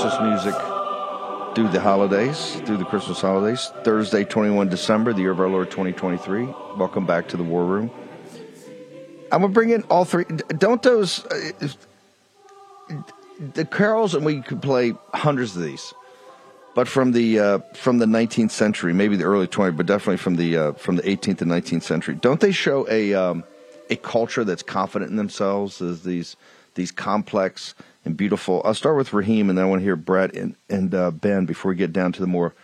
Christmas music through the holidays, through the Christmas holidays. Thursday, 21 December, the year of our Lord 2023. Welcome back to the War Room. I'm gonna bring in all three. Don't those uh, the carols, and we could play hundreds of these, but from the uh, from the 19th century, maybe the early 20th, but definitely from the uh, from the 18th and 19th century. Don't they show a um, a culture that's confident in themselves as these these complex and beautiful? I'll start with Raheem, and then I want to hear Brett and and uh, Ben before we get down to the more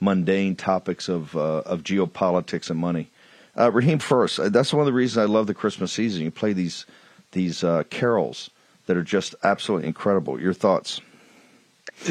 mundane topics of uh, of geopolitics and money. Uh, Raheem first. Uh, that's one of the reasons I love the Christmas season. You play these these uh, carols that are just absolutely incredible. Your thoughts?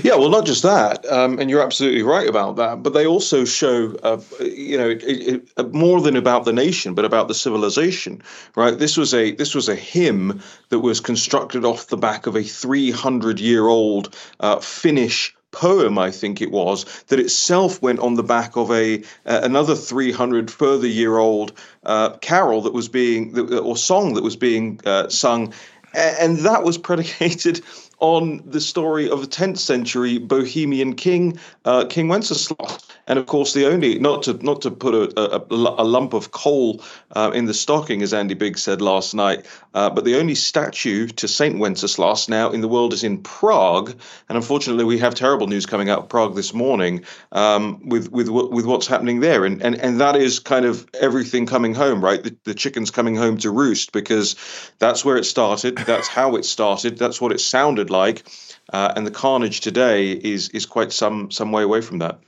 Yeah, well, not just that, um, and you're absolutely right about that. But they also show, uh, you know, it, it, uh, more than about the nation, but about the civilization, right? This was a this was a hymn that was constructed off the back of a 300 year old uh, Finnish poem, I think it was, that itself went on the back of a uh, another 300 further year old uh, carol that was being or song that was being uh, sung, and that was predicated on the story of a 10th century Bohemian king, uh, King Wenceslas. And of course, the only not to not to put a, a, a lump of coal uh, in the stocking, as Andy Biggs said last night, uh, but the only statue to Saint Wenceslas now in the world is in Prague. And unfortunately, we have terrible news coming out of Prague this morning um, with with with what's happening there. And and and that is kind of everything coming home, right? The, the chicken's coming home to roost because that's where it started. That's how it started. That's what it sounded like. Uh, and the carnage today is is quite some some way away from that.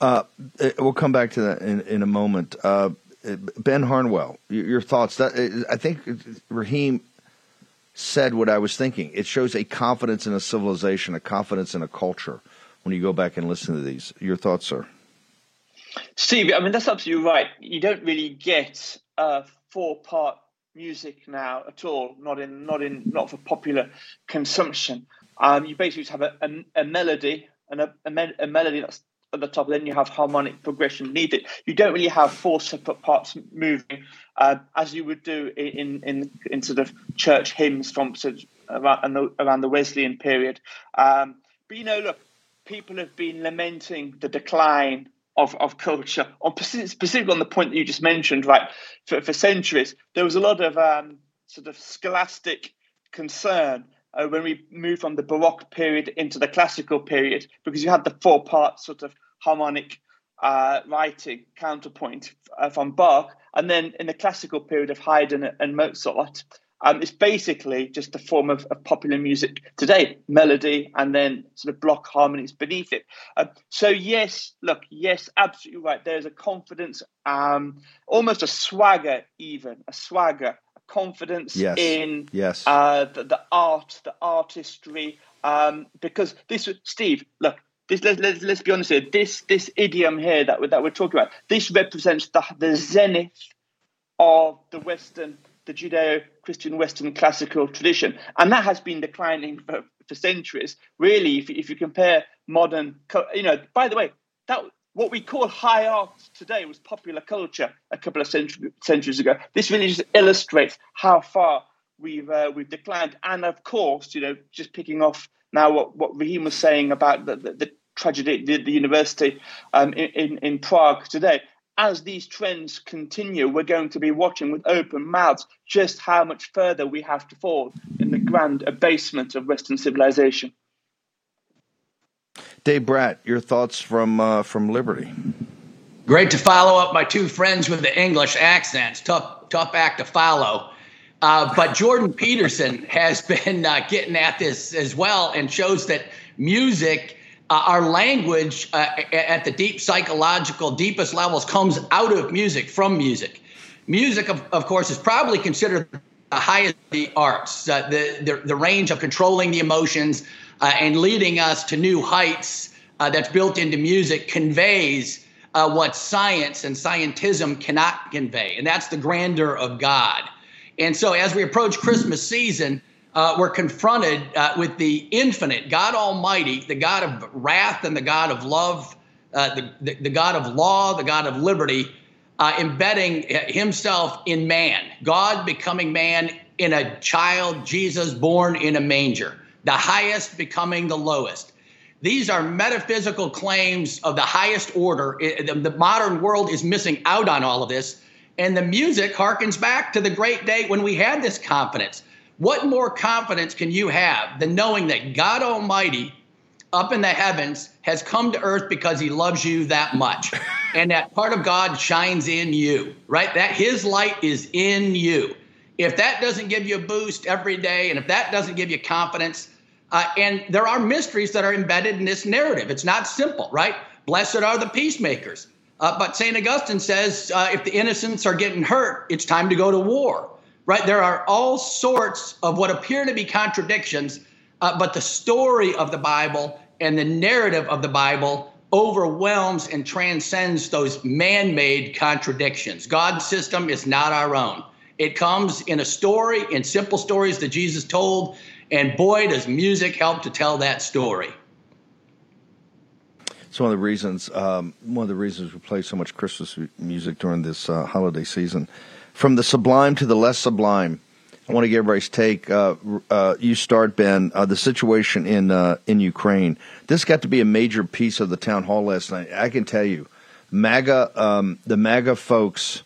Uh, we'll come back to that in, in a moment. Uh, ben Harnwell, your thoughts? That I think Raheem said what I was thinking. It shows a confidence in a civilization, a confidence in a culture. When you go back and listen to these, your thoughts, sir? Steve, I mean that's absolutely right. You don't really get a four-part music now at all. Not in, not in, not for popular consumption. Um, you basically just have a, a, a melody and a, a, me- a melody that's at the top, then you have harmonic progression beneath it. You don't really have four separate parts moving uh, as you would do in, in in sort of church hymns from sort of around, the, around the Wesleyan period. Um, but you know, look, people have been lamenting the decline of, of culture, on specifically on the point that you just mentioned, right? For, for centuries, there was a lot of um, sort of scholastic concern uh, when we moved from the Baroque period into the classical period, because you had the four part sort of harmonic uh, writing counterpoint uh, from Bach, and then in the classical period of Haydn and Mozart, um, it's basically just a form of, of, popular music today, melody and then sort of block harmonies beneath it. Uh, so yes, look, yes, absolutely right. There's a confidence, um, almost a swagger, even a swagger a confidence yes. in yes. Uh, the, the, art, the artistry. Um, because this, Steve, look, this, let's, let's, let's be honest here. This this idiom here that we're, that we're talking about, this represents the, the zenith of the Western, the Judeo-Christian Western classical tradition, and that has been declining for, for centuries. Really, if, if you compare modern, you know, by the way, that what we call high art today was popular culture a couple of centuries ago. This really just illustrates how far we've uh, we've declined. And of course, you know, just picking off now what, what Raheem was saying about the, the, the tragedy the, the university um, in, in Prague today. As these trends continue, we're going to be watching with open mouths just how much further we have to fall in the grand abasement of Western civilization. Dave Brat, your thoughts from uh, from Liberty? Great to follow up my two friends with the English accents. Tough tough act to follow. Uh, but Jordan Peterson has been uh, getting at this as well and shows that music, uh, our language uh, at the deep psychological, deepest levels, comes out of music, from music. Music, of, of course, is probably considered the highest of the arts, uh, the, the, the range of controlling the emotions, uh, and leading us to new heights uh, that's built into music conveys uh, what science and scientism cannot convey, and that's the grandeur of God. And so, as we approach Christmas season, uh, we're confronted uh, with the infinite God Almighty, the God of wrath and the God of love, uh, the, the, the, God of law, the God of liberty, embedding himself in man, God becoming man in a child, Jesus born in a manger. the highest becoming the lowest. These are metaphysical claims of the highest order. The modern world is missing out on all of this. And the music harkens back to the great day when we had this confidence. What more confidence can you have than knowing that God Almighty up in the heavens has come to earth because he loves you that much? and that part of God shines in you, right? That his light is in you. If that doesn't give you a boost every day, and if that doesn't give you confidence, uh, and there are mysteries that are embedded in this narrative. It's not simple, right? Blessed are the peacemakers. Uh, but St. Augustine says uh, if the innocents are getting hurt, it's time to go to war, right? There are all sorts of what appear to be contradictions, uh, but the story of the Bible and the narrative of the Bible overwhelms and transcends those man made contradictions. God's system is not our own. It comes in a story, in simple stories that Jesus told, and boy, does music help to tell that story. It's one of the reasons. Um, one of the reasons we play so much Christmas music during this uh, holiday season. From the sublime to the less sublime, I want to get everybody's take. Uh, uh, you start, Ben. Uh, the situation in uh, in Ukraine. This got to be a major piece of the town hall last night. I can tell you, MAGA, um, the MAGA folks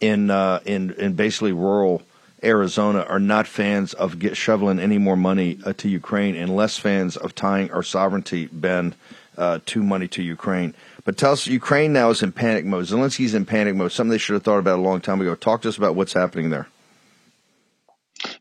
in uh, in in basically rural Arizona are not fans of get shoveling any more money uh, to Ukraine and less fans of tying our sovereignty, Ben, to money to Ukraine. But tell us, Ukraine now is in panic mode. Zelensky's in panic mode. Something they should have thought about a long time ago. Talk to us about what's happening there.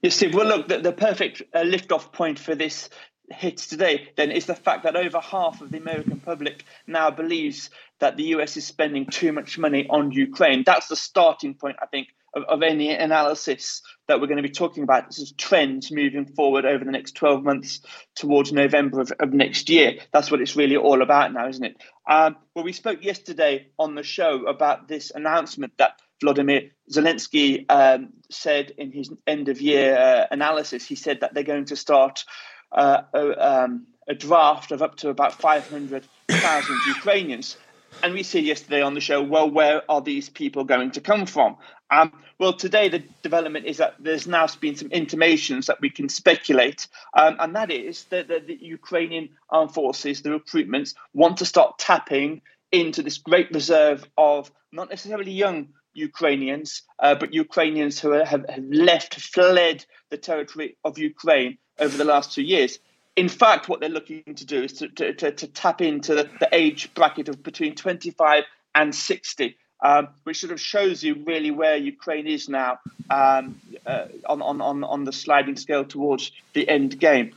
Yes, Steve. Well, look, the, the perfect uh, lift-off point for this hits today then is the fact that over half of the American public now believes that the US is spending too much money on Ukraine. That's the starting point, I think, of, any analysis that we're going to be talking about. This is trends moving forward over the next 12 months towards November of, of next year. That's what it's really all about now, isn't it? Um, well, we spoke yesterday on the show about this announcement that Vladimir Zelensky um, said in his end of year uh, analysis. He said that they're going to start uh, a, um, a draft of up to about 500,000 Ukrainians. And we said yesterday on the show, well, where are these people going to come from? Um, well, today the development is that there's now been some intimations that we can speculate, um, and that is that, that the Ukrainian armed forces, the recruitments, want to start tapping into this great reserve of not necessarily young Ukrainians, uh, but Ukrainians who have, have left, fled the territory of Ukraine over the last two years. In fact, what they're looking to do is to, to, to, to tap into the, the, age bracket of between 25 and 60, um, which sort of shows you really where Ukraine is now um, uh, on, on, on the sliding scale towards the end game.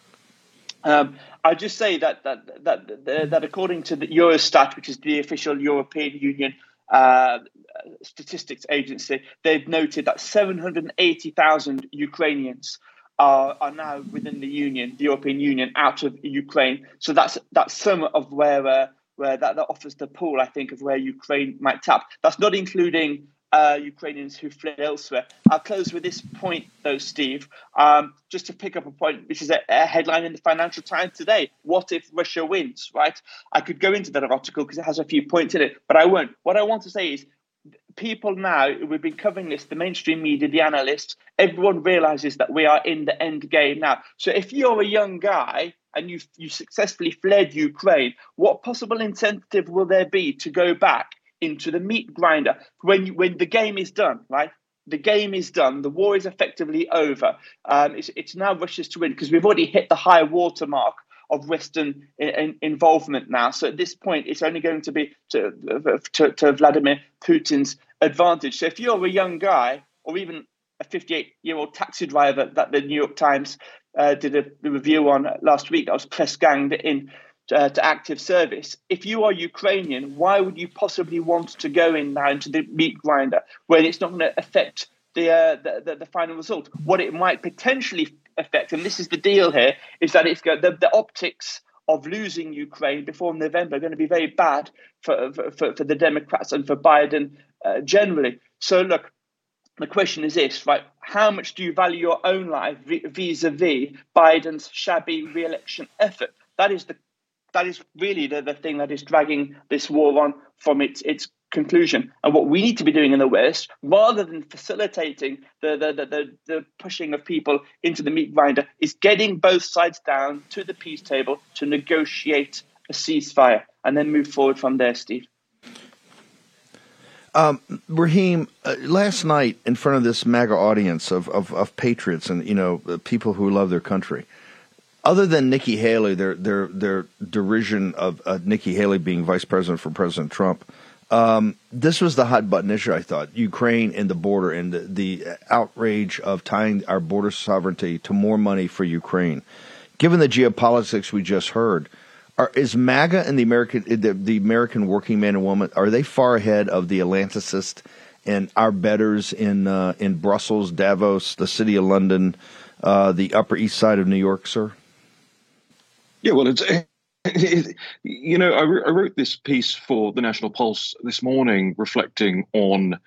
Um, I just say that that, that that according to the Eurostat, which is the official European Union uh, statistics agency, they've noted that 780,000 Ukrainians are, are now within the Union, the European Union, out of Ukraine. So that's that's some of where uh, where that, that offers the pool, I think, of where Ukraine might tap. That's not including uh, Ukrainians who fled elsewhere. I'll close with this point, though, Steve, um, just to pick up a point, which is a, a, headline in the Financial Times today. What if Russia wins, right? I could go into that article because it has a few points in it, but I won't. What I want to say is people now, we've been covering this, the mainstream media, the analysts, everyone realizes that we are in the end game now. So if you're a young guy and you you successfully fled Ukraine, what possible incentive will there be to go back into the meat grinder when when the game is done, right? The game is done. The war is effectively over. Um, it's, it's now Russia's to win because we've already hit the high watermark of Western in, involvement now. So at this point, it's only going to be to, to, to Vladimir Putin's advantage. So if you're a young guy, or even a 58 year old taxi driver that the New York Times uh, did a review on last week, that was press ganged in uh, to active service. If you are Ukrainian, why would you possibly want to go in now into the meat grinder when it's not going to affect the, uh, the, the, the final result? What it might potentially affect, and this is the deal here, is that it's the, the optics of losing Ukraine before November are going to be very bad for, for, for the Democrats and for Biden uh, generally. So, look, the question is this, right? How much do you value your own life vis a vis Biden's shabby re election effort? That is the that is really the, the thing that is dragging this war on from its its conclusion. And what we need to be doing in the West, rather than facilitating the, the, the, the, pushing of people into the meat grinder, is getting both sides down to the peace table to negotiate a ceasefire and then move forward from there, Steve. Um, Raheem, uh, last night in front of this MAGA audience of, of, of patriots and you know people who love their country, other than Nikki Haley, their their their derision of uh, Nikki Haley being vice president for President Trump, um, this was the hot button issue. I thought Ukraine and the border and the, the outrage of tying our border sovereignty to more money for Ukraine. Given the geopolitics we just heard, are, is MAGA and the American the, the American working man and woman are they far ahead of the Atlanticist and our betters in uh, in Brussels, Davos, the city of London, uh, the Upper East Side of New York, sir? Yeah, well, it's you know, I, I, wrote this piece for the National Pulse this morning, reflecting on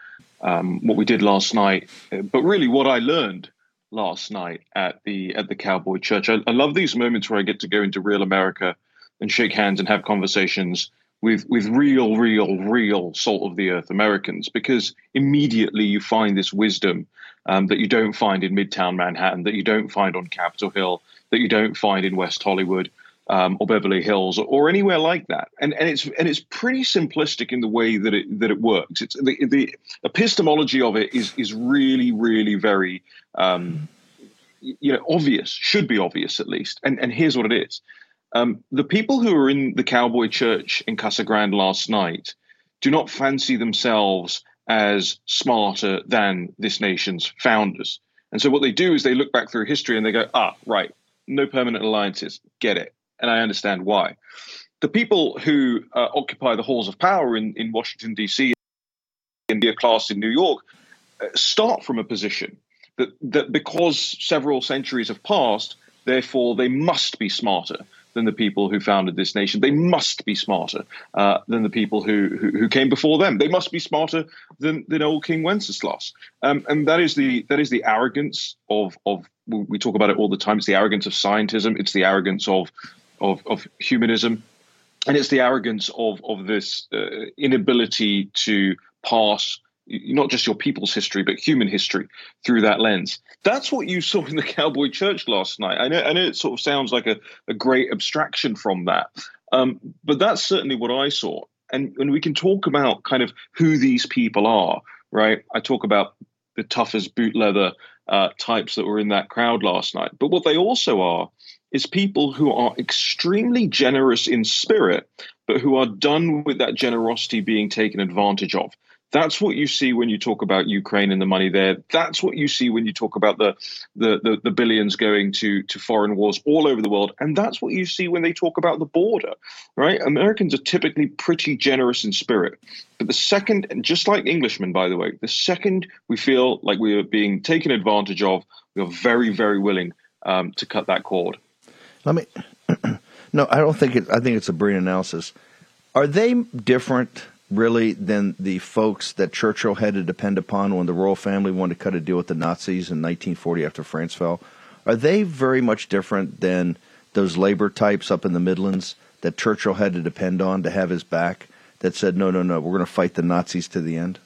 um, what we did last night, but really what I learned last night at the at the Cowboy Church. I, I love these moments where I get to go into real America and shake hands and have conversations with with real, real, real salt of the earth Americans, because immediately you find this wisdom um, that you don't find in Midtown Manhattan, that you don't find on Capitol Hill, that you don't find in West Hollywood. Um, or Beverly Hills, or, anywhere like that, and and it's and it's pretty simplistic in the way that it that it works. It's the, the epistemology of it is is really really very um, you know obvious, should be obvious at least. And and here's what it is: um, the people who were in the Cowboy Church in Casa Grande last night do not fancy themselves as smarter than this nation's founders. And so what they do is they look back through history and they go, ah, right, no permanent alliances, get it. And I understand why. The people who uh, occupy the halls of power in, in Washington, D.C., and the class in New York, uh, start from a position that, that because several centuries have passed, therefore they must be smarter than the people who founded this nation. They must be smarter uh, than the people who, who, who came before them. They must be smarter than, than old King Wenceslas. Um, and that is the that is the arrogance of of we talk about it all the time. It's the arrogance of scientism. It's the arrogance of of, of humanism, and it's the arrogance of of this uh, inability to pass not just your people's history, but human history through that lens. That's what you saw in the Cowboy Church last night. I know, I know it sort of sounds like a, a great abstraction from that, um, but that's certainly what I saw. And, and we can talk about kind of who these people are, right? I talk about the tough as boot leather uh, types that were in that crowd last night. But what they also are is people who are extremely generous in spirit, but who are done with that generosity being taken advantage of. That's what you see when you talk about Ukraine and the money there. That's what you see when you talk about the, the the, the, billions going to to foreign wars all over the world. And that's what you see when they talk about the border, right? Americans are typically pretty generous in spirit. But the second, and just like Englishmen, by the way, the second we feel like we are being taken advantage of, we are very, very willing um, to cut that cord. Let me. no, I don't think it. I think it's a brilliant analysis. Are they different? really than the folks that Churchill had to depend upon when the royal family wanted to cut a deal with the Nazis in 1940 after France fell? Are they very much different than those labor types up in the Midlands that Churchill had to depend on to have his back that said, no, no, no, we're going to fight the Nazis to the end?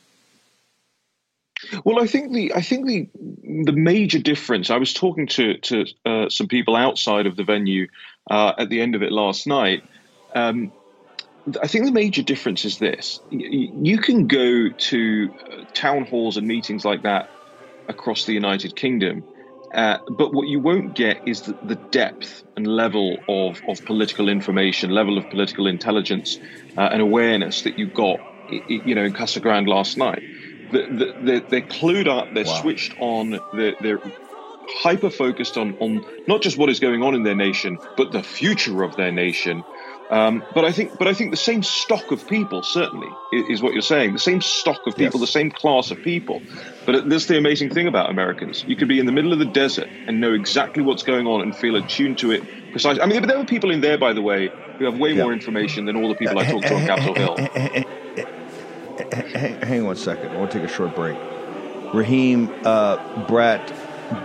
Well, I think the I think the the major difference. I was talking to to uh, some people outside of the venue uh, at the end of it last night, um, I think the major difference is this: you can go to uh, town halls and meetings like that across the United Kingdom, uh, but what you won't get is the, the, depth and level of, of political information, level of political intelligence uh, and awareness that you got, you know, in Casa Grande last night. The, the, they're, clued up, they're wow. switched on, they're, they're hyper focused on, on not just what is going on in their nation, but the future of their nation um, but I think, but I think the same stock of people certainly is, is what you're saying. The same stock of people, yes. the same class of people. But that's the amazing thing about Americans. You could be in the middle of the desert and know exactly what's going on and feel attuned to it precisely. I mean, there were people in there, by the way, who have way more information than all the people I eh, talked to on eh, Capitol eh, Hill. Hang on a second. I want to take a short break. Raheem uh, Brett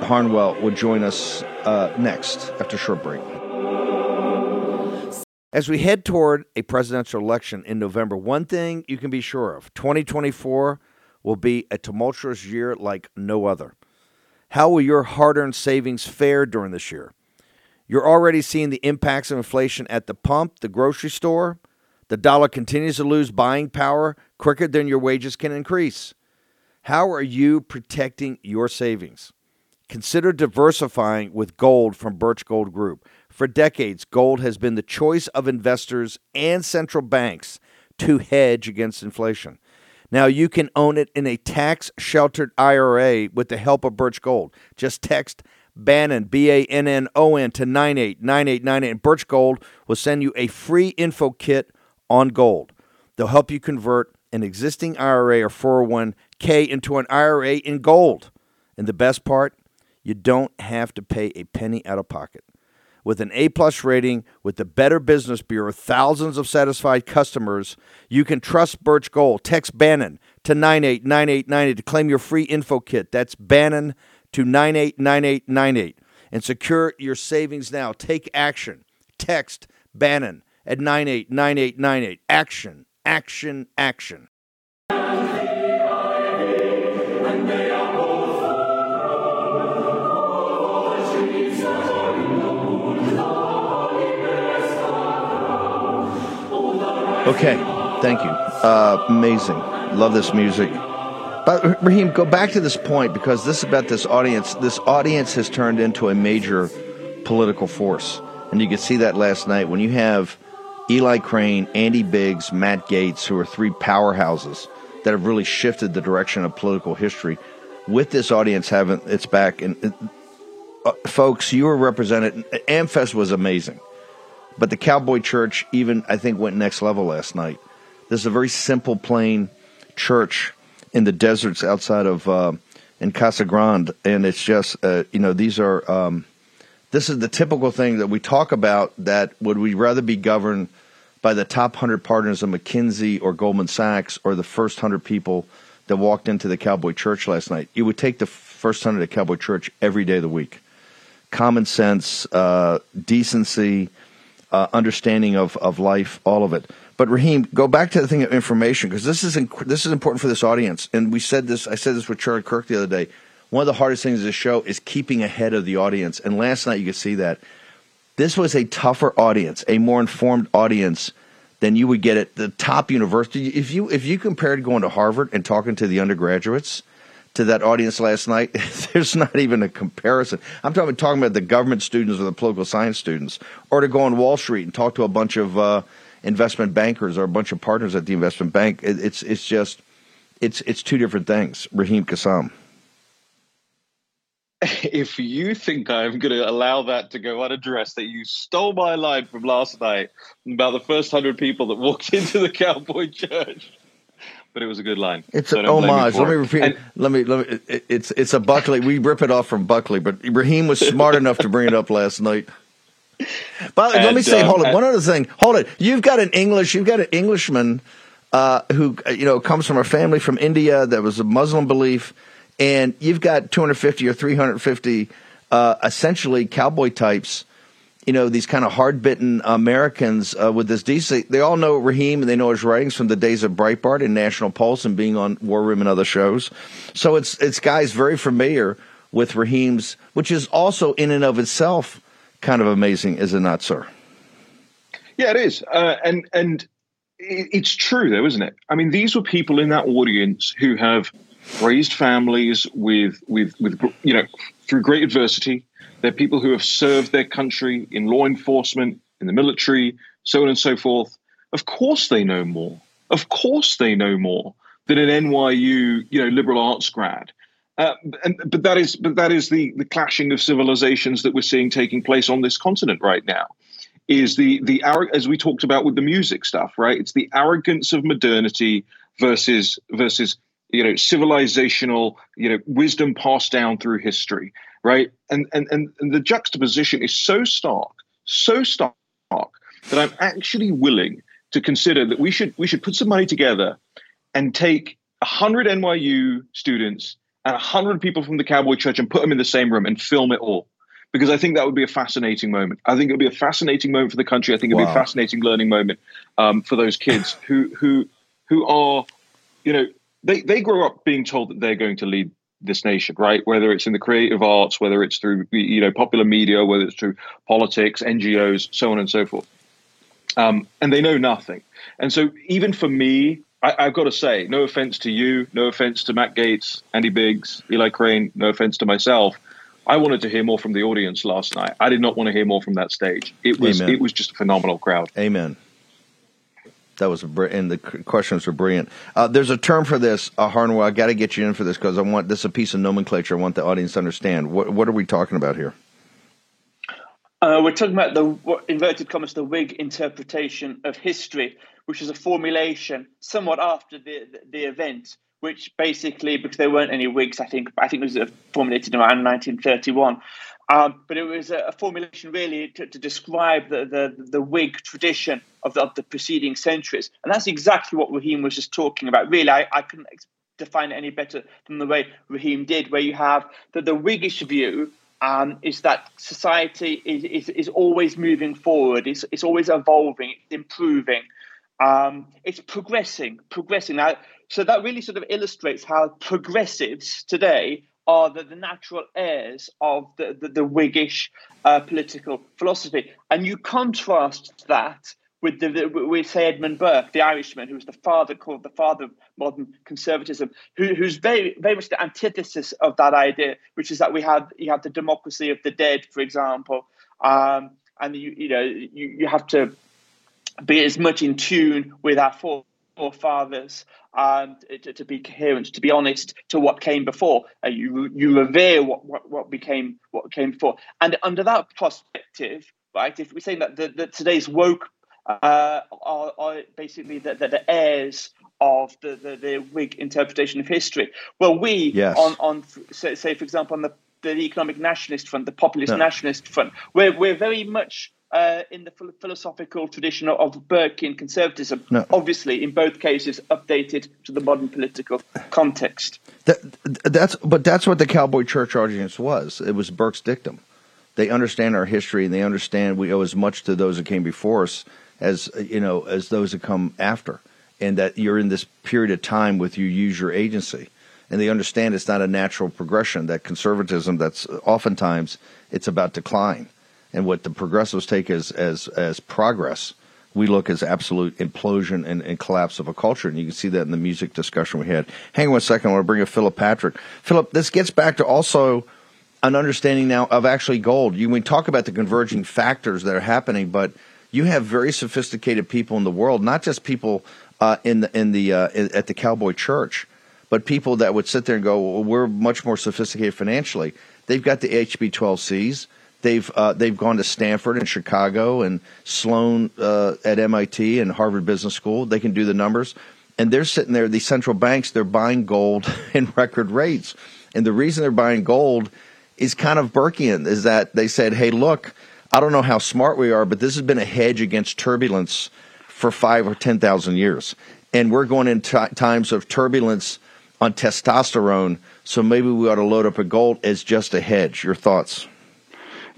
Harnwell will join us uh, next after a short break. As we head toward a presidential election in November, one thing you can be sure of 2024 will be a tumultuous year like no other. How will your hard earned savings fare during this year? You're already seeing the impacts of inflation at the pump, the grocery store. The dollar continues to lose buying power quicker than your wages can increase. How are you protecting your savings? Consider diversifying with gold from Birch Gold Group. For decades, gold has been the choice of investors and central banks to hedge against inflation. Now you can own it in a tax sheltered IRA with the help of Birch Gold. Just text Bannon, B A N N O N, to 989898, and Birch Gold will send you a free info kit on gold. They'll help you convert an existing IRA or 401k into an IRA in gold. And the best part, you don't have to pay a penny out of pocket with an A plus rating with the Better Business Bureau, thousands of satisfied customers. You can trust Birch Gold. Text Bannon to 989898 to claim your free info kit. That's Bannon to 989898 and secure your savings now. Take action. Text Bannon at 989898. Action, action, action. Okay, thank you. Uh, amazing. Love this music. But Raheem, go back to this point because this is about this audience. This audience has turned into a major political force, and you could see that last night when you have Eli Crane, Andy Biggs, Matt Gaetz, who are three powerhouses that have really shifted the direction of political history. With this audience having its back, and uh, folks, you were represented. Amfest was amazing. But the Cowboy Church, even I think, went next level last night. This is a very simple, plain church in the deserts outside of uh, in Casa Grande, and it's just uh, you know these are um, this is the typical thing that we talk about. That would we rather be governed by the top hundred partners of McKinsey or Goldman Sachs or the first hundred people that walked into the Cowboy Church last night? You would take the first hundred at Cowboy Church every day of the week. Common sense, uh, decency uh, understanding of, of life, all of it. But Raheem, go back to the thing of information because this is inc- this is important for this audience. And we said this. I said this with Charlie Kirk the other day. One of the hardest things of this show is keeping ahead of the audience. And last night you could see that this was a tougher audience, a more informed audience than you would get at the top university. If you if you compared going to Harvard and talking to the undergraduates, to that audience last night, there's not even a comparison. I'm talking, talking about the government students or the political science students, or to go on Wall Street and talk to a bunch of uh, investment bankers or a bunch of partners at the investment bank. It, it's it's just it's it's two different things. Raheem Kassam. If you think I'm going to allow that to go unaddressed, that you stole my line from last night about the first hundred people that walked into the Cowboy Church but it was a good line. It's so an homage. Let me repeat. And, let me let me. It's it's a Buckley. We rip it off from Buckley, but Raheem was smart enough to bring it up last night. But and, let me say, um, hold it. One other thing. Hold it. You've got an English. You've got an Englishman uh, who you know comes from a family from India that was a Muslim belief, and you've got 250 or 350 uh, essentially cowboy types you know, these kind of hard bitten Americans uh, with this DC. They all know Raheem and they know his writings from the days of Breitbart and National Pulse and being on War Room and other shows. So it's it's guys very familiar with Raheem's, which is also in and of itself kind of amazing, is it not, sir? Yeah, it is, uh, and and it's true though, isn't it? I mean, these were people in that audience who have raised families with with with you know through great adversity they're people who have served their country in law enforcement, in the military, so on and so forth. Of course, they know more. Of course, they know more than an NYU, you know, liberal arts grad. Uh, and, but that is, but that is the the clashing of civilizations that we're seeing taking place on this continent right now. Is the the as we talked about with the music stuff, right? It's the arrogance of modernity versus versus you know civilizational you know wisdom passed down through history right? And, and, and, and the juxtaposition is so stark, so stark, that I'm actually willing to consider that we should we should put some money together and take 100 NYU students and 100 people from the Cowboy Church and put them in the same room and film it all. because I think that would be a fascinating moment. I think it would be a fascinating moment for the country. I think it would wow. be a fascinating learning moment um, for those kids who who who are, you know, they they grow up being told that they're going to lead this nation, right? Whether it's in the creative arts, whether it's through you know popular media, whether it's through politics, NGOs, so on and so forth, um, and they know nothing. And so even for me, I, have got to say, no offense to you, no offense to Matt Gaetz, Andy Biggs, Eli Crane, no offense to myself. I wanted to hear more from the audience last night. I did not want to hear more from that stage. It was Amen. it was just a phenomenal crowd. Amen. That was a br- and the questions were brilliant. Uh, there's a term for this, uh, Harnwell. I got to get you in for this because I want this is a piece of nomenclature. I want the audience to understand. What what are we talking about here? Uh, we're talking about the inverted commas the Whig interpretation of history, which is a formulation somewhat after the the, the event, which basically because there weren't any Whigs, I think I think it was formulated around 1931. Um, but it was a, a formulation really to, to describe the, the, the Whig tradition of the, of the preceding centuries. And that's exactly what Raheem was just talking about. Really, I, I couldn't define it any better than the way Raheem did, where you have the, the Whiggish view um, is that society is, is, is always moving forward, it's, it's always evolving, it's improving, um, it's progressing, progressing. Now, so that really sort of illustrates how progressives today are the, the natural heirs of the, the, the Whiggish uh, political philosophy. And you contrast that with the, with say Edmund Burke, the Irishman, who was the father called the father of modern conservatism, who, who's very very much the antithesis of that idea, which is that we have you have the democracy of the dead, for example, um, and you you know you, you have to be as much in tune with our forefathers and to, to, be coherent, to be honest to what came before. Uh, you you revere what, what what became what came before, and under that perspective, right? If we're saying that the, the today's woke uh, are, are, basically the, the, the, heirs of the, the, the Whig interpretation of history. Well, we yes. on on say, say for example on the the economic nationalist front, the populist no. nationalist front, we're we're very much uh, in the philosophical tradition of Burkean conservatism, no. obviously in both cases updated to the modern political context. That, that's but that's what the cowboy church audience was. It was Burke's dictum. They understand our history and they understand we owe as much to those that came before us as you know as those that come after, and that you're in this period of time with you use your agency, and they understand it's not a natural progression. That conservatism that's oftentimes it's about decline and what the progressives take as as as progress, we look as absolute implosion and, and, collapse of a culture. And you can see that in the music discussion we had. Hang on one second. I want to bring up Philip Patrick. Philip, this gets back to also an understanding now of actually gold. You we talk about the converging factors that are happening, but you have very sophisticated people in the world, not just people uh, in the in the uh, at the Cowboy Church, but people that would sit there and go, well, "We're much more sophisticated financially." They've got the HP12Cs They've uh, they've gone to Stanford and Chicago and Sloan uh, at MIT and Harvard Business School. They can do the numbers, and they're sitting there. These central banks they're buying gold in record rates, and the reason they're buying gold is kind of Burkean. Is that they said, "Hey, look, I don't know how smart we are, but this has been a hedge against turbulence for five or ten thousand years, and we're going in t- times of turbulence on testosterone." So maybe we ought to load up a gold as just a hedge. Your thoughts?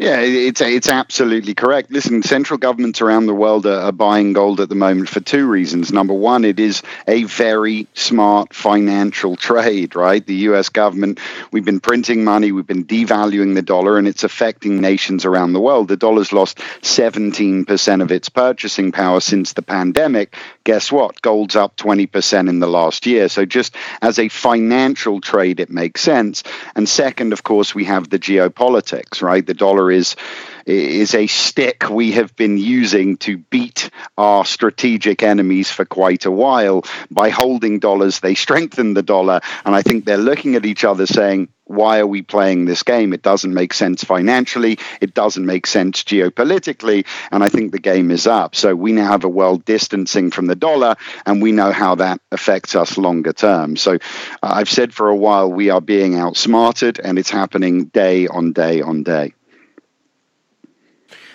Yeah, it's it's absolutely correct. Listen, central governments around the world are, are, buying gold at the moment for two reasons. Number one, it is a very smart financial trade, right? The U.S. government, we've been printing money, we've been devaluing the dollar, and it's affecting nations around the world. The dollar's lost 17% of its purchasing power since the pandemic. Guess what? Gold's up 20% in the last year. So just as a financial trade, it makes sense. And second, of course, we have the geopolitics, right? The dollar is is a stick we have been using to beat our strategic enemies for quite a while. By holding dollars, they strengthen the dollar, and I think they're looking at each other saying, why are we playing this game? It doesn't make sense financially. It doesn't make sense geopolitically. And I think the game is up. So we now have a world distancing from the dollar, and we know how that affects us longer term. So uh, I've said for a while we are being outsmarted, and it's happening day on day on day.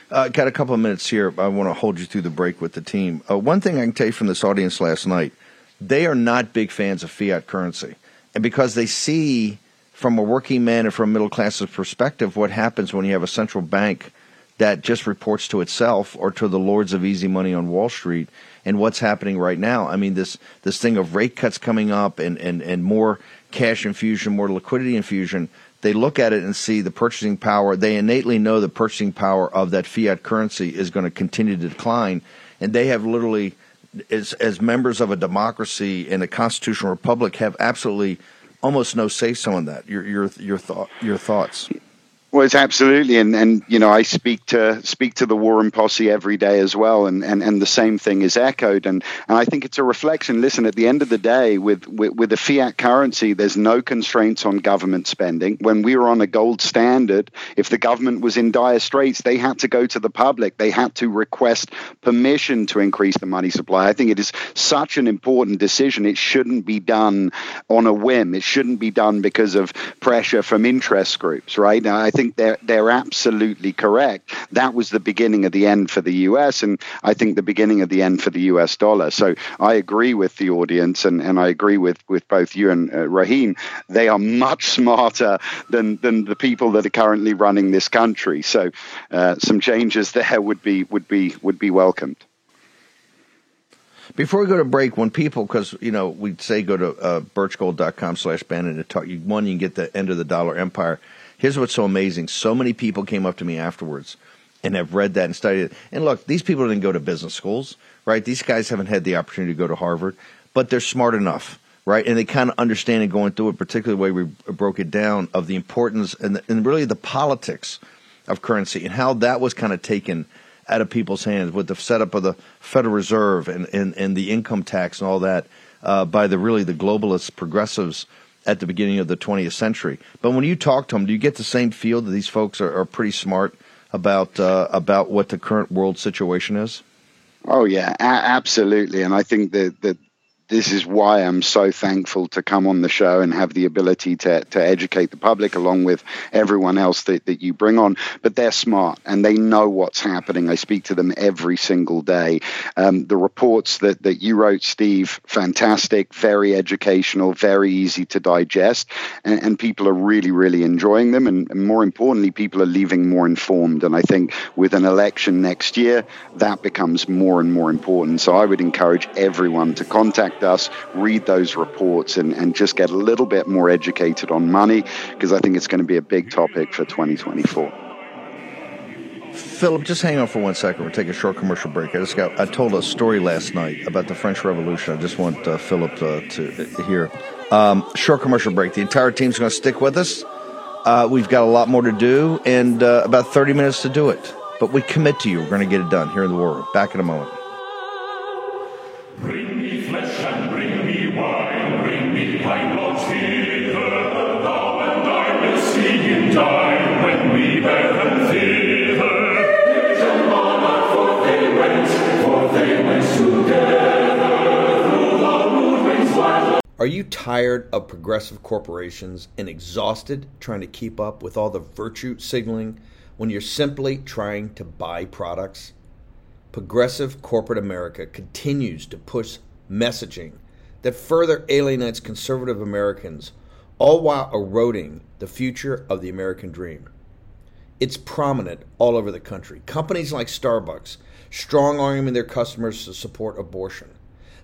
Uh, got a couple of minutes here. I want to hold you through the break with the team. Uh, one thing I can tell you from this audience last night, they are not big fans of fiat currency. And because they see from a working man and from a middle class's perspective, what happens when you have a central bank that just reports to itself or to the lords of easy money on Wall Street and what's happening right now. I mean, this this thing of rate cuts coming up and, and, and more cash infusion, more liquidity infusion. They look at it and see the purchasing power. They innately know the purchasing power of that fiat currency is going to continue to decline, and they have literally, as as members of a democracy and a constitutional republic, have absolutely almost no say so in that. Your your your thought your thoughts. Well, it's absolutely, and and you know, I speak to speak to the War Room Posse every day as well, and and, and the same thing is echoed, and and I think it's a reflection. Listen, at the end of the day, with with, with the fiat currency, there's no constraints on government spending. When we were on a gold standard, if the government was in dire straits, they had to go to the public, they had to request permission to increase the money supply. I think it is such an important decision. It shouldn't be done on a whim. It shouldn't be done because of pressure from interest groups, right? Now, I think they're they're absolutely correct. That was the beginning of the end for the U.S. and I think the beginning of the end for the U.S. dollar. So I agree with the audience, and, and I agree with, with both you and uh, Raheem. They are much smarter than than the people that are currently running this country. So uh, some changes there would be would be would be welcomed. Before we go to break, when people, because you know we say go to uh, birchgold.com slash Bannon to talk, you, one you can get the end of the dollar empire Here's what's so amazing. So many people came up to me afterwards and have read that and studied it. And look, these people didn't go to business schools, right? These guys haven't had the opportunity to go to Harvard, but they're smart enough, right? And they kind of understand it going through it, particularly the way we broke it down of the importance and, the, and really the politics of currency and how that was kind of taken out of people's hands with the setup of the Federal Reserve and, and, and the income tax and all that uh, by the really the globalists, progressives at the beginning of the 20th century. But when you talk to them, do you get the same feel that these folks are, are pretty smart about uh, about what the current world situation is? Oh yeah, a- absolutely. And I think that that this is why I'm so thankful to come on the show and have the ability to, to educate the public along with everyone else that, that you bring on. But they're smart and they know what's happening. I speak to them every single day. Um, the reports that, that you wrote, Steve, fantastic, very educational, very easy to digest. And, and people are really, really enjoying them. And, and more importantly, people are leaving more informed. And I think with an election next year, that becomes more and more important. So I would encourage everyone to contact contact us, read those reports, and, and just get a little bit more educated on money because I think it's going to be a big topic for 2024. Philip, just hang on for one second. We'll take a short commercial break. I just got I told a story last night about the French Revolution. I just want uh, Philip uh, to hear. Um, short commercial break. The entire team's going to stick with us. Uh, we've got a lot more to do and uh, about 30 minutes to do it. But we commit to you. We're going to get it done here in the war room. Back in a moment. Are you tired of progressive corporations and exhausted trying to keep up with all the virtue signaling when you're simply trying to buy products? Progressive corporate America continues to push messaging that further alienates conservative Americans, all while eroding the future of the American dream. It's prominent all over the country. Companies like Starbucks strong arming their customers to support abortion.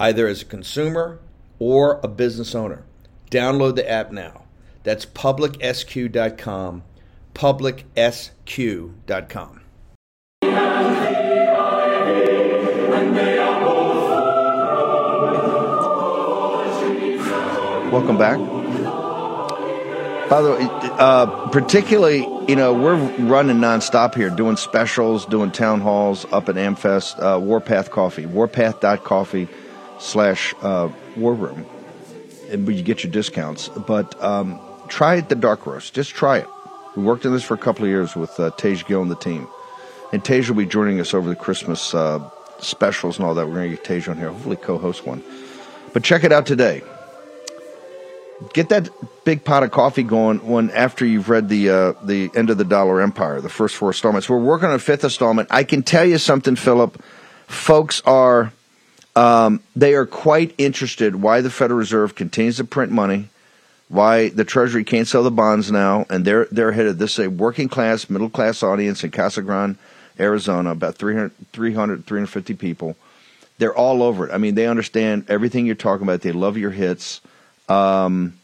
either as a consumer or a business owner. Download the app now. That's publicsq.com, publicsq.com. Welcome back. By the way, uh, particularly, you know, we're running nonstop here, doing specials, doing town halls up at Amfest, uh, Warpath Coffee, warpath.coffee slash uh, war room. And you get your discounts. But um, try the dark roast. Just try it. We worked on this for a couple of years with uh, Tej Gill and the team. And Tej will be joining us over the Christmas uh, specials and all that. We're going to get Tej on here, hopefully co host one. But check it out today get that big pot of coffee going when after you've read the uh, the end of the dollar empire the first four installments we're working on a fifth installment i can tell you something philip folks are um, they are quite interested why the federal reserve continues to print money why the treasury can't sell the bonds now and they're they're headed this is a working class middle class audience in casa grande arizona about 300 300 350 people. They're all over it. I mean they understand everything you're talking about. They love your hits. Um,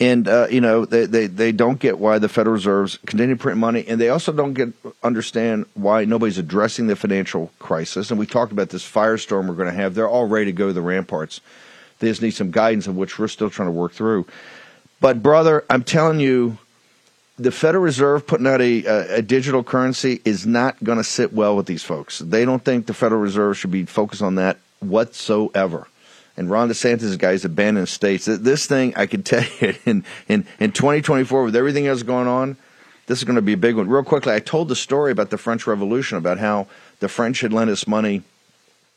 and uh, you know they, they, they don't get why the Federal Reserve's continue to print money, and they also don't get understand why nobody's addressing the financial crisis. And we talked about this firestorm we're going to have. They're all ready to go to the ramparts. They just need some guidance, of which we're still trying to work through. But brother, I'm telling you, the Federal Reserve putting out a, a, a digital currency is not going to sit well with these folks. They don't think the Federal Reserve should be focused on that whatsoever and Ron DeSantis' guys abandoned states. This thing, I can tell you, in, in, in 2024, with everything else going on, this is going to be a big one. Real quickly, I told the story about the French Revolution, about how the French had lent us money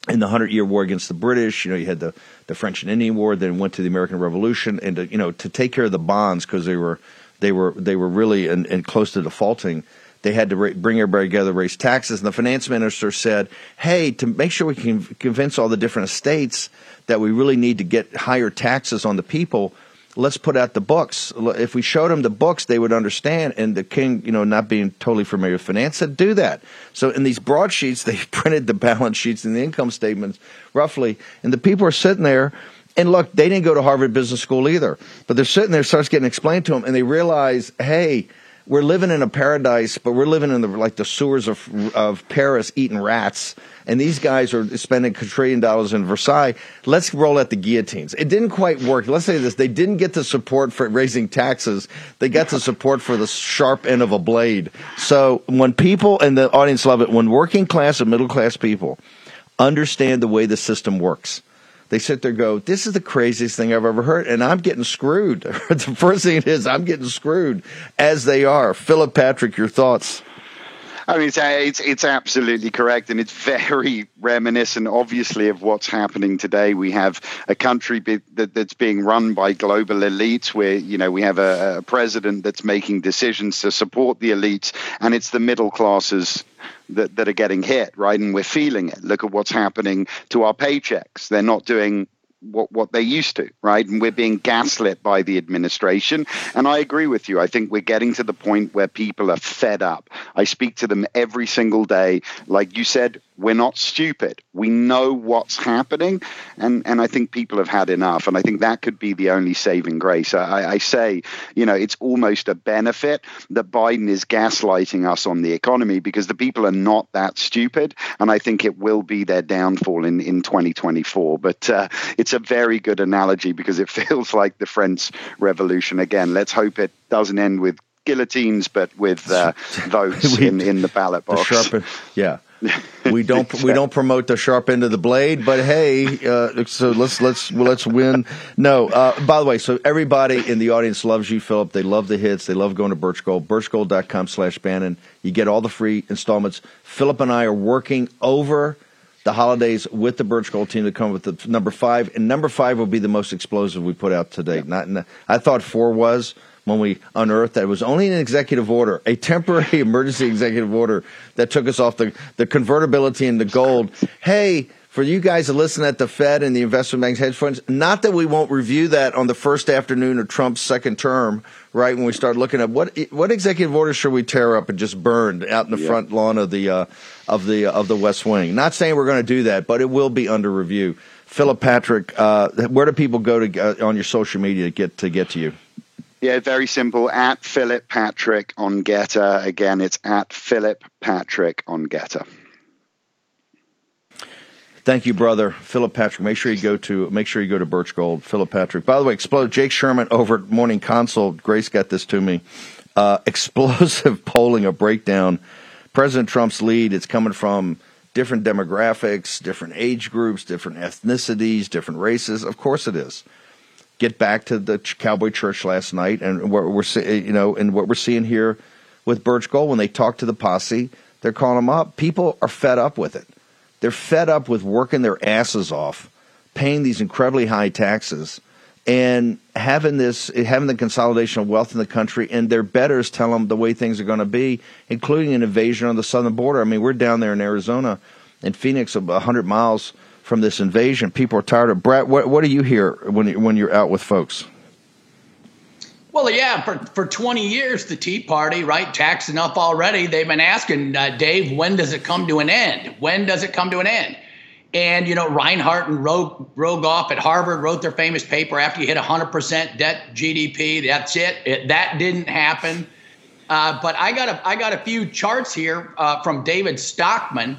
in the Hundred Year War against the British. You know, you had the, the French and Indian War, then went to the American Revolution, and to, you know to take care of the bonds because they were they were they were really in close to defaulting they had to ra- bring everybody together, raise taxes. And the finance minister said, hey, to make sure we can convince all the different estates that we really need to get higher taxes on the people, let's put out the books. If we showed them the books, they would understand. And the king, you know, not being totally familiar with finance, said do that. So in these broadsheets, they printed the balance sheets and the income statements roughly, and the people are sitting there. And look, they didn't go to Harvard Business School either, but they're sitting there, starts getting explained to them, and they realize, hey, we're living in a paradise, but we're living in the like the sewers of of Paris, eating rats. And these guys are spending a trillion dollars in Versailles. Let's roll out the guillotines. It didn't quite work. Let's say this: they didn't get the support for raising taxes. They got the support for the sharp end of a blade. So when people and the audience love it, when working class and middle class people understand the way the system works they sit there go, this is the craziest thing I've ever heard, and I'm getting screwed. the first thing it is, I'm getting screwed, as they are. Philip Patrick, your thoughts? I mean, it's, it's, it's absolutely correct, and it's very reminiscent, obviously, of what's happening today. We have a country be, that, that's being run by global elites, where you know we have a, a president that's making decisions to support the elites, and it's the middle classes that, that are getting hit, right? And we're feeling it. Look at what's happening to our paychecks. They're not doing what, what they used to, right? And we're being gaslit by the administration. And I agree with you. I think we're getting to the point where people are fed up. I speak to them every single day. Like you said, we're not stupid. We know what's happening, and, and I think people have had enough. And I think that could be the only saving grace. I, I say, you know, it's almost a benefit that Biden is gaslighting us on the economy because the people are not that stupid, and I think it will be their downfall in, in 2024. But uh, it's a very good analogy because it feels like the French Revolution again. Let's hope it doesn't end with guillotines, but with uh, votes in, in the ballot box. The sharpen, yeah we don't we don't promote the sharp end of the blade, but hey, uh, so let's let's let's win. No, uh, by the way, so everybody in the audience loves you, Philip. They love the hits. They love going to Birch Gold. Birchgold.com slash Bannon. You get all the free installments. Philip and I are working over the holidays with the Birch Gold team to come with the number five, and number five will be the most explosive we put out to today. Not, I thought four was when we unearthed that it was only an executive order, a temporary emergency executive order that took us off the, the convertibility into gold. Hey, for you guys to listen at the Fed and the investment banks, hedge funds, not that we won't review that on the first afternoon of Trump's second term, right? When we start looking at what what executive orders should we tear up and just burn out in the yeah. front lawn of the uh, of the of the West Wing. Not saying we're going to do that, but it will be under review. Philip Patrick, uh, where do people go to uh, on your social media to get to get to you? Yeah, very simple. At Philip Patrick on GETTR. Again, it's at Philip Patrick on GETTR. Thank you, brother. Philip Patrick. Make sure you go to make sure you go to Birch Gold. Philip Patrick. By the way, explode Jake Sherman over at Morning Consult. Grace got this to me. Uh, explosive polling, a breakdown. President Trump's lead. It's coming from different demographics, different age groups, different ethnicities, different races. Of course, it is. Get back to the Cowboy Church last night, and what we're eh, you know, and what we're seeing here with Birch Gold when they talk to the posse, they're calling them up. People are fed up with it. They're fed up with working their asses off, paying these incredibly high taxes, and having this eh, having the consolidation of wealth in the country. And their betters tell them the way things are going to be, including an invasion on the southern border. I mean, we're down there in Arizona, in Phoenix, 100 miles from this invasion. People are tired of. Brat, what, what do you hear when when you're out with folks? Well, yeah, for, for 20 years, the Tea Party, right, taxed enough already. They've been asking, uh, Dave, when does it come to an end? When does it come to an end? And, you know, Reinhart and Rogoff at Harvard wrote their famous paper after you hit 100% debt GDP. That's it. it that didn't happen. Uh, but I got a, I got a few charts here uh, from David Stockman.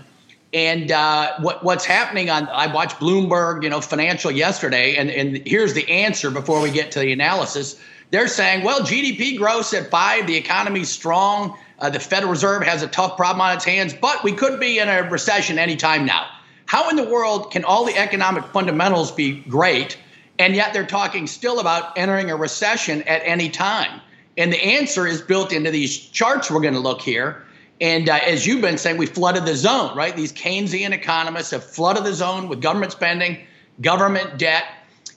And uh, what, what's happening on, I watched Bloomberg, you know, financial yesterday. And, and here's the answer before we get to the analysis. They're saying, well, GDP growth at five, the economy's strong, uh, the Federal Reserve has a tough problem on its hands, but we could be in a recession anytime now. How in the world can all the economic fundamentals be great, and yet they're talking still about entering a recession at any time? And the answer is built into these charts we're going to look here. And uh, as you've been saying, we flooded the zone, right? These Keynesian economists have flooded the zone with government spending, government debt,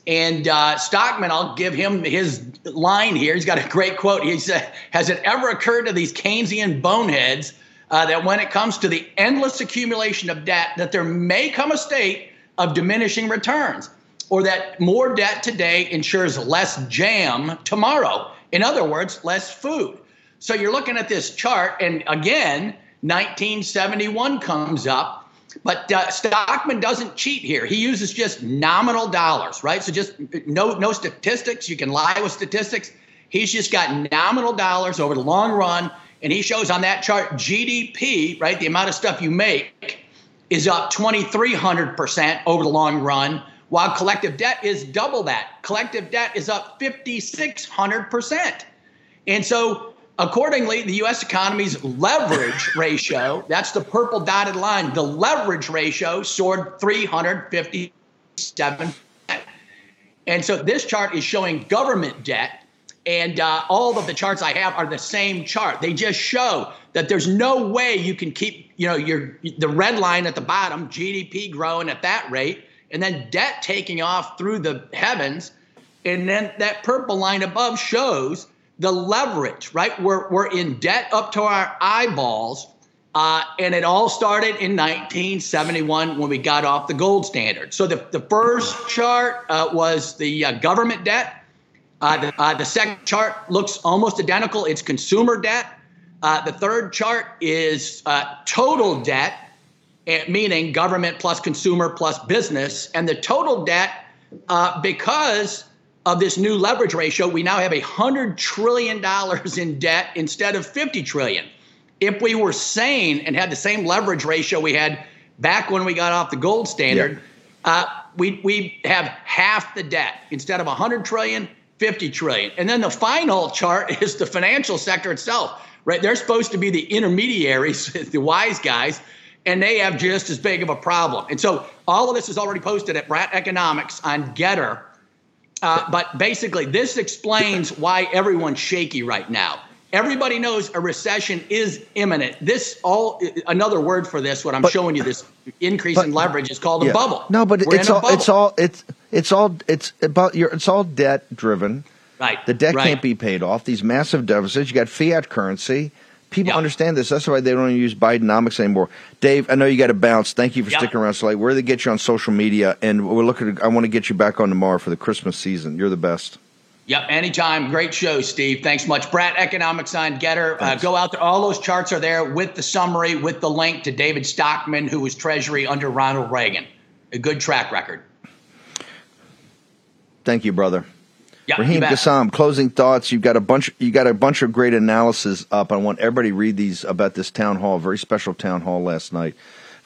and uh, Stockman, I'll give him his line here. He's got a great quote. He said, Has it ever occurred to these Keynesian boneheads uh, that when it comes to the endless accumulation of debt, that there may come a state of diminishing returns, or that more debt today ensures less jam tomorrow? In other words, less food. So you're looking at this chart, and again, 1971 comes up but uh, Stockman doesn't cheat here. He uses just nominal dollars, right? So just no no statistics. You can lie with statistics. He's just got nominal dollars over the long run, and he shows on that chart GDP, right? The amount of stuff you make is up 2,300% over the long run, while collective debt is double that. Collective debt is up 5,600%. And so Accordingly, the U.S. economy's leverage ratio, that's the purple dotted line, the leverage ratio soared 357. And so this chart is showing government debt. And uh, all of the charts I have are the same chart. They just show that there's no way you can keep, you know, your the red line at the bottom, GDP growing at that rate, and then debt taking off through the heavens. And then that purple line above shows the leverage, right? We're, we're in debt up to our eyeballs. Uh, and it all started in 1971 when we got off the gold standard. So the, the first chart uh, was the uh, government debt. Uh, the, uh, the, second chart looks almost identical. It's consumer debt. Uh, the third chart is total debt, eh, meaning government plus consumer plus business. And the total debt, because of this new leverage ratio, we now have a hundred trillion dollars in debt instead of 50 trillion. If we were sane and had the same leverage ratio we had back when we got off the gold standard, yeah. uh, we we have half the debt instead of 100 trillion, 50 trillion. And then the final chart is the financial sector itself. Right, they're supposed to be the intermediaries, the wise guys, and they have just as big of a problem. And so all of this is already posted at Brat Economics on GETTR. Uh, but basically, this explains why everyone's shaky right now. Everybody knows a recession is imminent. This all another word for this. What I'm but, showing you, this increase but, in leverage, is called yeah. a bubble. No, but We're it's all it's all it's it's all it's about your it's all debt driven. Right. The debt right. can't be paid off. These massive deficits. You got fiat currency. People yep. understand this. That's why they don't use Bidenomics anymore. Dave, I know you got to bounce. Thank you for yep. sticking around so late. Where do they get you on social media? And we're looking. I want to get you back on tomorrow for the Christmas season. You're the best. Yep, anytime. Great show, Steve. Thanks much. Brat, Economic Sign GETTR. Uh, go out there. All those charts are there with the summary, with the link to David Stockman, who was Treasury under Ronald Reagan. A good track record. Thank you, brother. Yep, Raheem Kassam, closing thoughts. You've got a bunch. You got a bunch of great analysis up. I want everybody to read these about this town hall. Very special town hall last night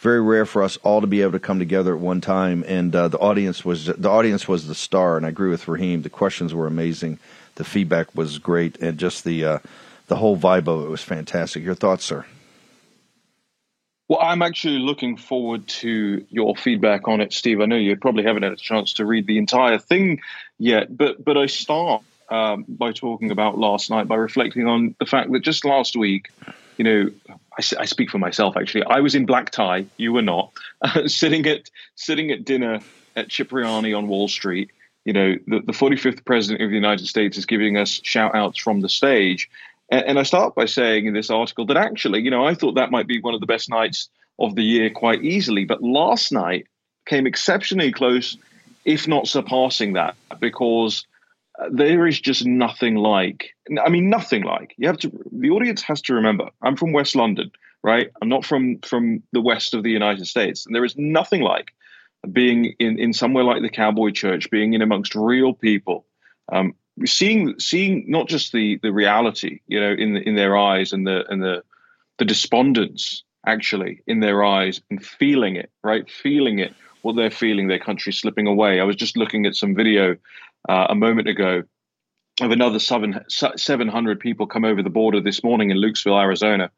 very rare for us all to be able to come together at one time. And uh, the audience was the audience was the star. And I agree with Raheem. The questions were amazing. The feedback was great, and just the uh, the whole vibe of it was fantastic. Your thoughts, sir? Well, I'm actually looking forward to your feedback on it, Steve. I know you probably haven't had a chance to read the entire thing yet, but but I start um, by talking about last night by reflecting on the fact that just last week, you know, I, I, speak for myself actually. I was in black tie. You were not. Uh, sitting at sitting at dinner at Cipriani on Wall Street. You know, the, the 45th president of the United States is giving us shout outs from the stage. And, and I start by saying in this article that actually, you know, I thought that might be one of the best nights of the year quite easily. But last night came exceptionally close, if not surpassing that, because there is just nothing like i mean nothing like. You have to the audience has to remember i'm from west london right? I'm not from from the west of the united states and there is nothing like being in in somewhere like the cowboy church being in amongst real people um, seeing seeing not just the the reality you know in the, in their eyes and the and the the despondence actually in their eyes and feeling it right? Feeling it what they're feeling their country slipping away i was just looking at some video uh, a moment ago of another 700 people come over the border this morning in Lukesville, Arizona,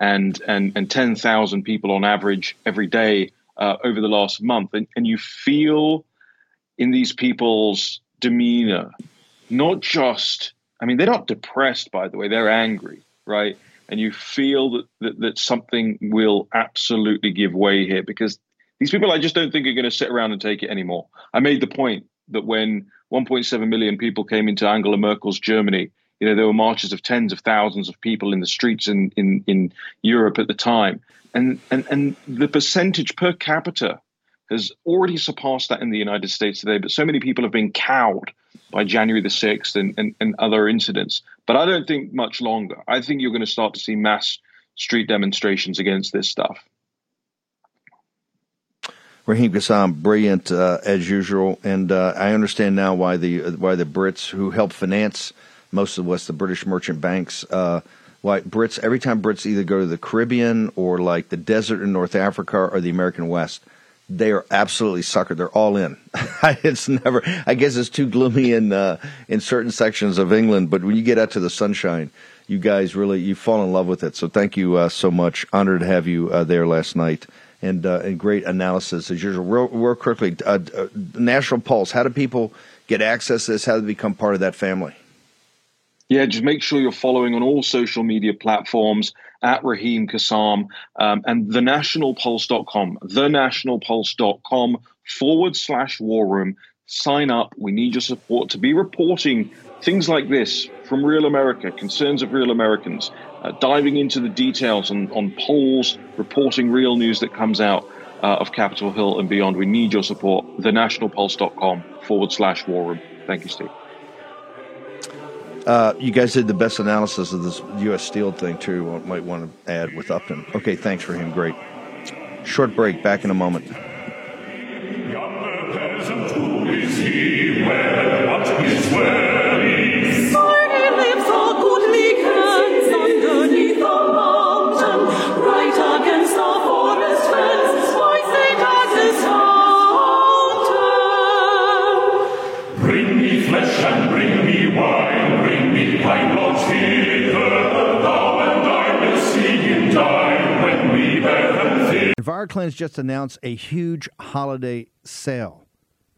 and and and 10,000 people on average every day uh, over the last month, and, and you feel in these people's demeanor, not just, I mean, they're not depressed, by the way, they're angry, right? And you feel that, that, that something will absolutely give way here because these people, I just don't think are going to sit around and take it anymore. I made the point that when 1.7 million people came into Angela Merkel's Germany. You know, there were marches of tens of thousands of people in the streets in, in, in Europe at the time. And, and, and the percentage per capita has already surpassed that in the United States today. But so many people have been cowed by January the 6th and, and, and other incidents. But I don't think much longer. I think you're going to start to see mass street demonstrations against this stuff. Raheem Kassam, brilliant uh, as usual, and uh, I understand now why the why the Brits who help finance most of what's the British merchant banks. Uh, why Brits every time Brits either go to the Caribbean or like the desert in North Africa or the American West, they are absolutely suckered. They're all in. it's never. I guess it's too gloomy in uh, in certain sections of England, but when you get out to the sunshine, you guys really you fall in love with it. So thank you uh, so much. Honored to have you uh, there last night and uh, and great analysis as usual. Real, real quickly, uh, uh, National Pulse. How do people get access to this? How do they become part of that family? Yeah, just make sure you're following on all social media platforms at Raheem Kassam um, and thenationalpulse.com, thenationalpulse.com forward slash war room. Sign up. We need your support to be reporting things like this from real America, concerns of real Americans, uh, diving into the details on, on polls, reporting real news that comes out uh, of Capitol Hill and beyond. We need your support. TheNationalPulse.com forward slash war room. Thank you, Steve. Uh, you guys did the best analysis of this U.S. Steel thing, too. Might want to add with Upton. Okay, thanks for him. Great. Short break. Back in a moment. EnviroKlenz just announced a huge holiday sale.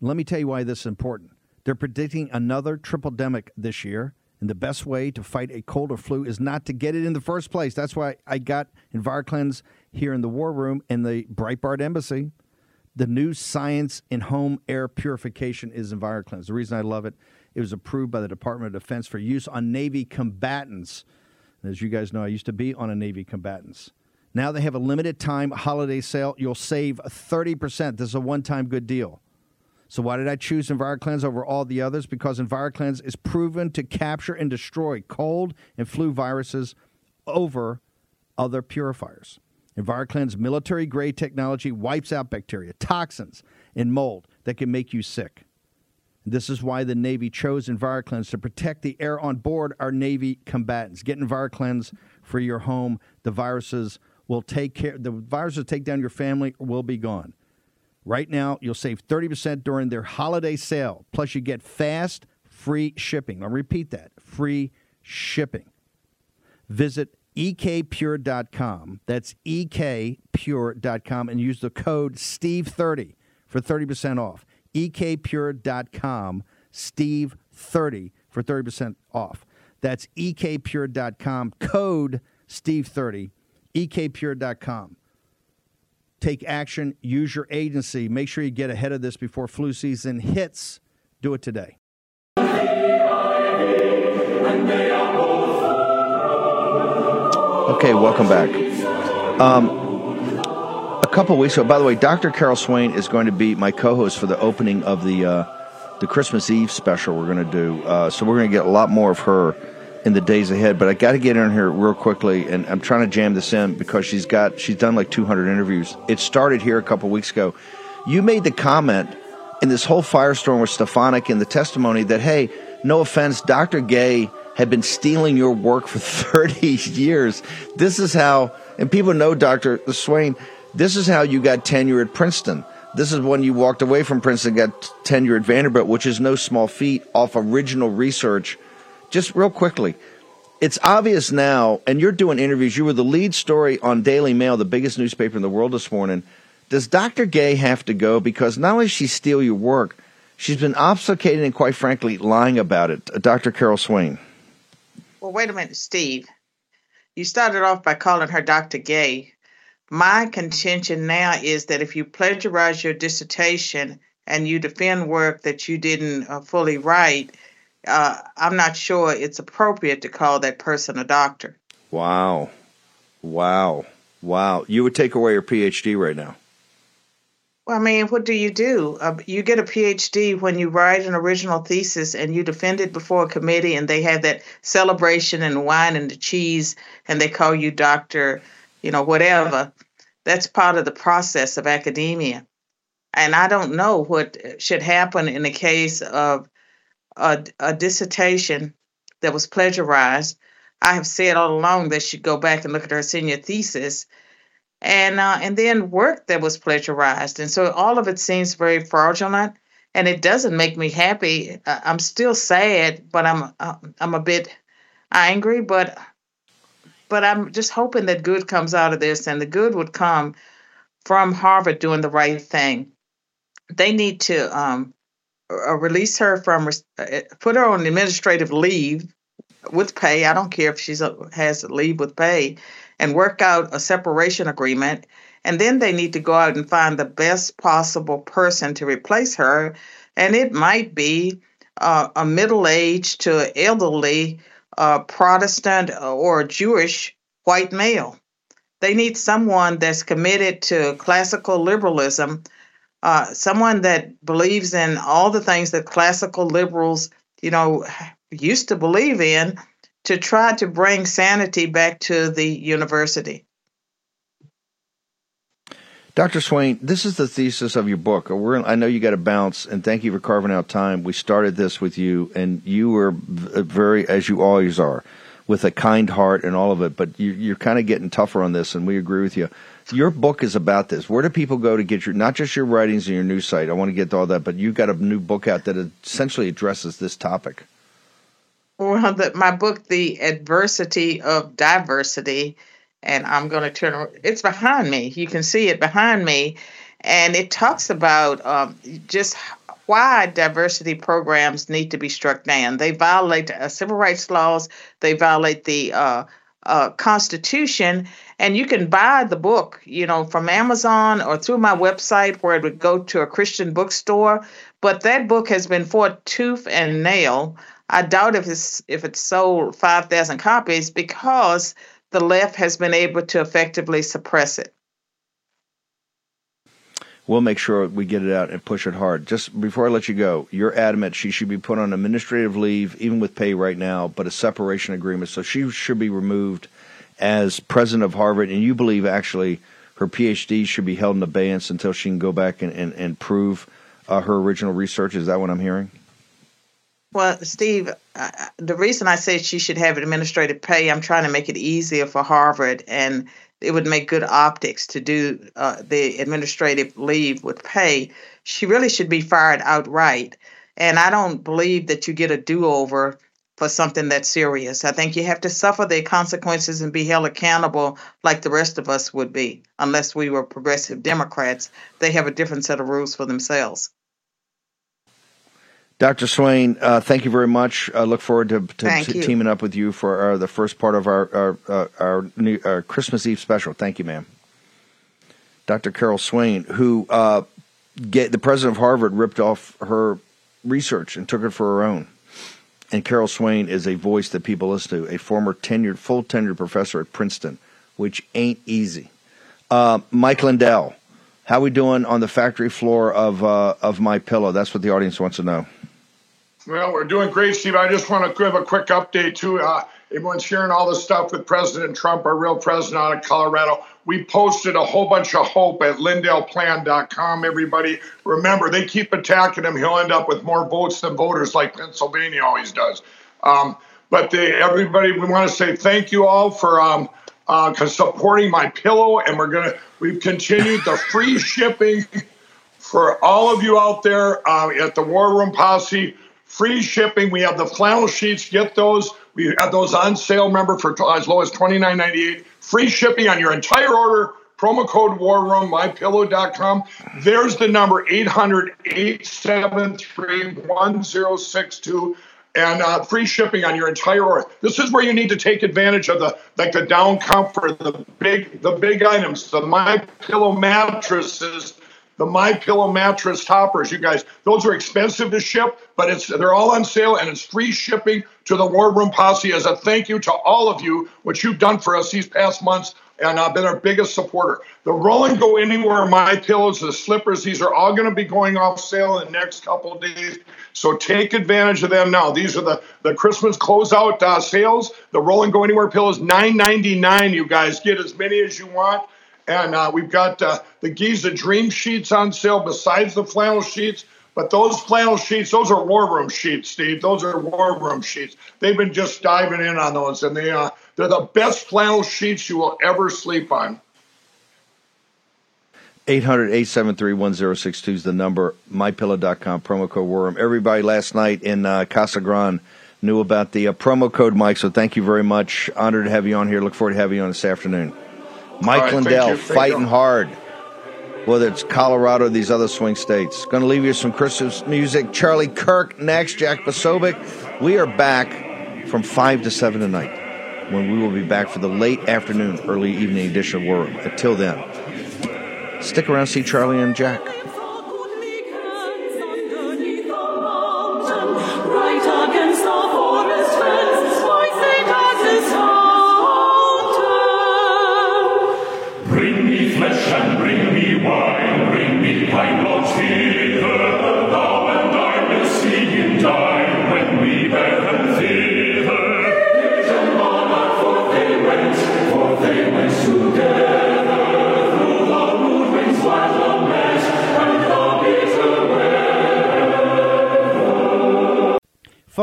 Let me tell you why this is important. They're predicting another triple demic this year, and the best way to fight a cold or flu is not to get it in the first place. That's why I got EnviroKlenz here in the War Room in the Breitbart Embassy. The new science in home air purification is EnviroKlenz. The reason I love it It was approved by the Department of Defense for use on Navy combatants. And As you guys know, I used to be on a Navy combatants. Now they have a limited time holiday sale. You'll save 30%. This is a one time good deal. So why did I choose EnviroKlenz over all the others? Because EnviroKlenz is proven to capture and destroy cold and flu viruses over other purifiers. EnviroKlenz military grade technology wipes out bacteria, toxins, and mold that can make you sick. This is why the Navy chose EnviroKlenz to protect the air on board our Navy combatants. Get EnviroKlenz for your home. The viruses will take care. The virus will take down your family will be gone. Right now, you'll save 30% during their holiday sale. Plus, you get fast, free shipping. I'll repeat that free shipping. Visit ekpure.com. That's ekpure.com and use the code STEVE30 for 30% off. ekpure.com, STEVE30 for 30% off. That's ekpure.com, code STEVE30, ekpure.com. Take action, use your agency. Make sure you get ahead of this before flu season hits. Do it today. Okay, welcome back. Um, a couple weeks ago, by the way, Dr. Carol Swain is going to be my co-host for the opening of the uh, the Christmas Eve special we're going to do. Uh, so we're going to get a lot more of her in the days ahead. But I got to get in here real quickly, and I'm trying to jam this in because she's got she's done like 200 interviews. It started here a couple weeks ago. You made the comment in this whole firestorm with Stefanik in the testimony that hey, no offense, Dr. Gay had been stealing your work for 30 years. This is how, and people know Dr. Swain, this is how you got tenure at Princeton. This is when you walked away from Princeton, got tenure at Vanderbilt, which is no small feat off original research. Just real quickly, it's obvious now, and you're doing interviews. You were the lead story on Daily Mail, the biggest newspaper in the world this morning. Does Dr. Gay have to go? Because not only she steal your work, she's been obfuscating and quite frankly lying about it. Dr. Carol Swain. Well, wait a minute, Steve. You started off by calling her Dr. Gay. My contention now is that if you plagiarize your dissertation and you defend work that you didn't uh, fully write, uh, I'm not sure it's appropriate to call that person a doctor. Wow. Wow. Wow. You would take away your PhD right now. Well, I mean, what do you do? Uh, you get a PhD when you write an original thesis and you defend it before a committee, and they have that celebration and wine and the cheese, and they call you doctor, you know, whatever. That's part of the process of academia. And I don't know what should happen in the case of a, a dissertation that was plagiarized. I have said all along they should go back and look at her senior thesis and uh, and then work that was plagiarized. And so all of it seems very fraudulent, and it doesn't make me happy. I'm still sad, but I'm uh, I'm a bit angry, but but I'm just hoping that good comes out of this, and the good would come from Harvard doing the right thing. They need to um, release her from uh, put her on administrative leave with pay. I don't care if she's has leave with pay and work out a separation agreement. And then they need to go out and find the best possible person to replace her. And it might be uh, a middle aged to elderly uh, Protestant or Jewish white male. They need someone that's committed to classical liberalism, uh, someone that believes in all the things that classical liberals, you know, used to believe in, to try to bring sanity back to the university. Dr. Swain, this is the thesis of your book. I know you got to bounce, and thank you for carving out time. We started this with you, and you were very, as you always are, with a kind heart and all of it. But you, are kind of getting tougher on this, and we agree with you. Your book is about this. Where do people go to get your, not just your writings and your news site? I want to get to all that, but you've got a new book out that essentially addresses this topic. Well, the, my book, The Adversity of Diversity, and I'm going to turn it's behind me. You can see it behind me. And it talks about um, just why diversity programs need to be struck down. They violate uh, civil rights laws, they violate the uh, uh, Constitution, and you can buy the book, you know, from Amazon or through my website where it would go to a Christian bookstore. But that book has been fought tooth and nail. I doubt if it's if it's sold five thousand copies because the left has been able to effectively suppress it. We'll make sure we get it out and push it hard. Just before I let you go, you're adamant she should be put on administrative leave, even with pay right now, but a separation agreement. So she should be removed as president of Harvard, and you believe actually her PhD should be held in abeyance until she can go back and, and, and prove uh, her original research. Is that what I'm hearing? Well, Steve, uh, the reason I say she should have administrative pay, I'm trying to make it easier for Harvard and it would make good optics to do uh, the administrative leave with pay. She really should be fired outright. And I don't believe that you get a do over for something that's serious. I think you have to suffer the consequences and be held accountable like the rest of us would be, unless we were progressive Democrats. They have a different set of rules for themselves. Dr. Swain, uh, thank you very much. I look forward to, to, to teaming up with you for our, the first part of our our, uh, our, new, our, Christmas Eve special. Thank you, ma'am. Dr. Carol Swain, who uh, get, the president of Harvard ripped off her research and took it for her own. And Carol Swain is a voice that people listen to, a former tenured, full tenured professor at Princeton, which ain't easy. Uh, Mike Lindell, how we doing on the factory floor of uh, of My Pillow? That's what the audience wants to know. Well, we're doing great, Steve. I just want to give a quick update too. Uh, everyone's sharing all this stuff with President Trump, our real president out of Colorado. We posted a whole bunch of hope at lindellplan.com. Everybody, remember, they keep attacking him. He'll end up with more votes than voters, like Pennsylvania always does. Um, but they, everybody, we want to say thank you all for um, uh, supporting my pillow, and we're gonna we've continued the free shipping for all of you out there uh, at the War Room Posse free shipping. We have the flannel sheets. Get those. We have those on sale. Remember for as low as twenty nine ninety eight. Free shipping on your entire order. Promo code War Room, mypillow.com. There's the number 800 873 1062 and uh, free shipping on your entire order. This is where you need to take advantage of the like the down comfort, the big the big items, the my pillow mattresses, the My Pillow mattress toppers. You guys, those are expensive to ship, but it's they're all on sale and it's free shipping to the War Room Posse as a thank you to all of you, what you've done for us these past months. And I've been our biggest supporter. The Roll and Go Anywhere My Pillows, the slippers, these are all going to be going off sale in the next couple of days. So take advantage of them now. These are the, the Christmas closeout uh, sales. The Roll and Go Anywhere pillows, $9.99. You guys get as many as you want. And uh, we've got uh, the Giza Dream sheets on sale besides the flannel sheets. But those flannel sheets, those are war room sheets, Steve. Those are war room sheets. They've been just diving in on those, and they uh, they're the best flannel sheets you will ever sleep on. 800 873 1062 is the number. MyPillow.com, promo code Worm. Everybody last night in uh, Casa Grande knew about the uh, promo code, Mike, so thank you very much. Honored to have you on here. Look forward to having you on this afternoon. Mike right, Lindell fighting hard, whether it's Colorado or these other swing states. Going to leave you some Christmas music. Charlie Kirk next, Jack Posobiec. We are back from 5 to 7 tonight when we will be back for the late afternoon, early evening edition of War Until then, stick around, see Charlie and Jack.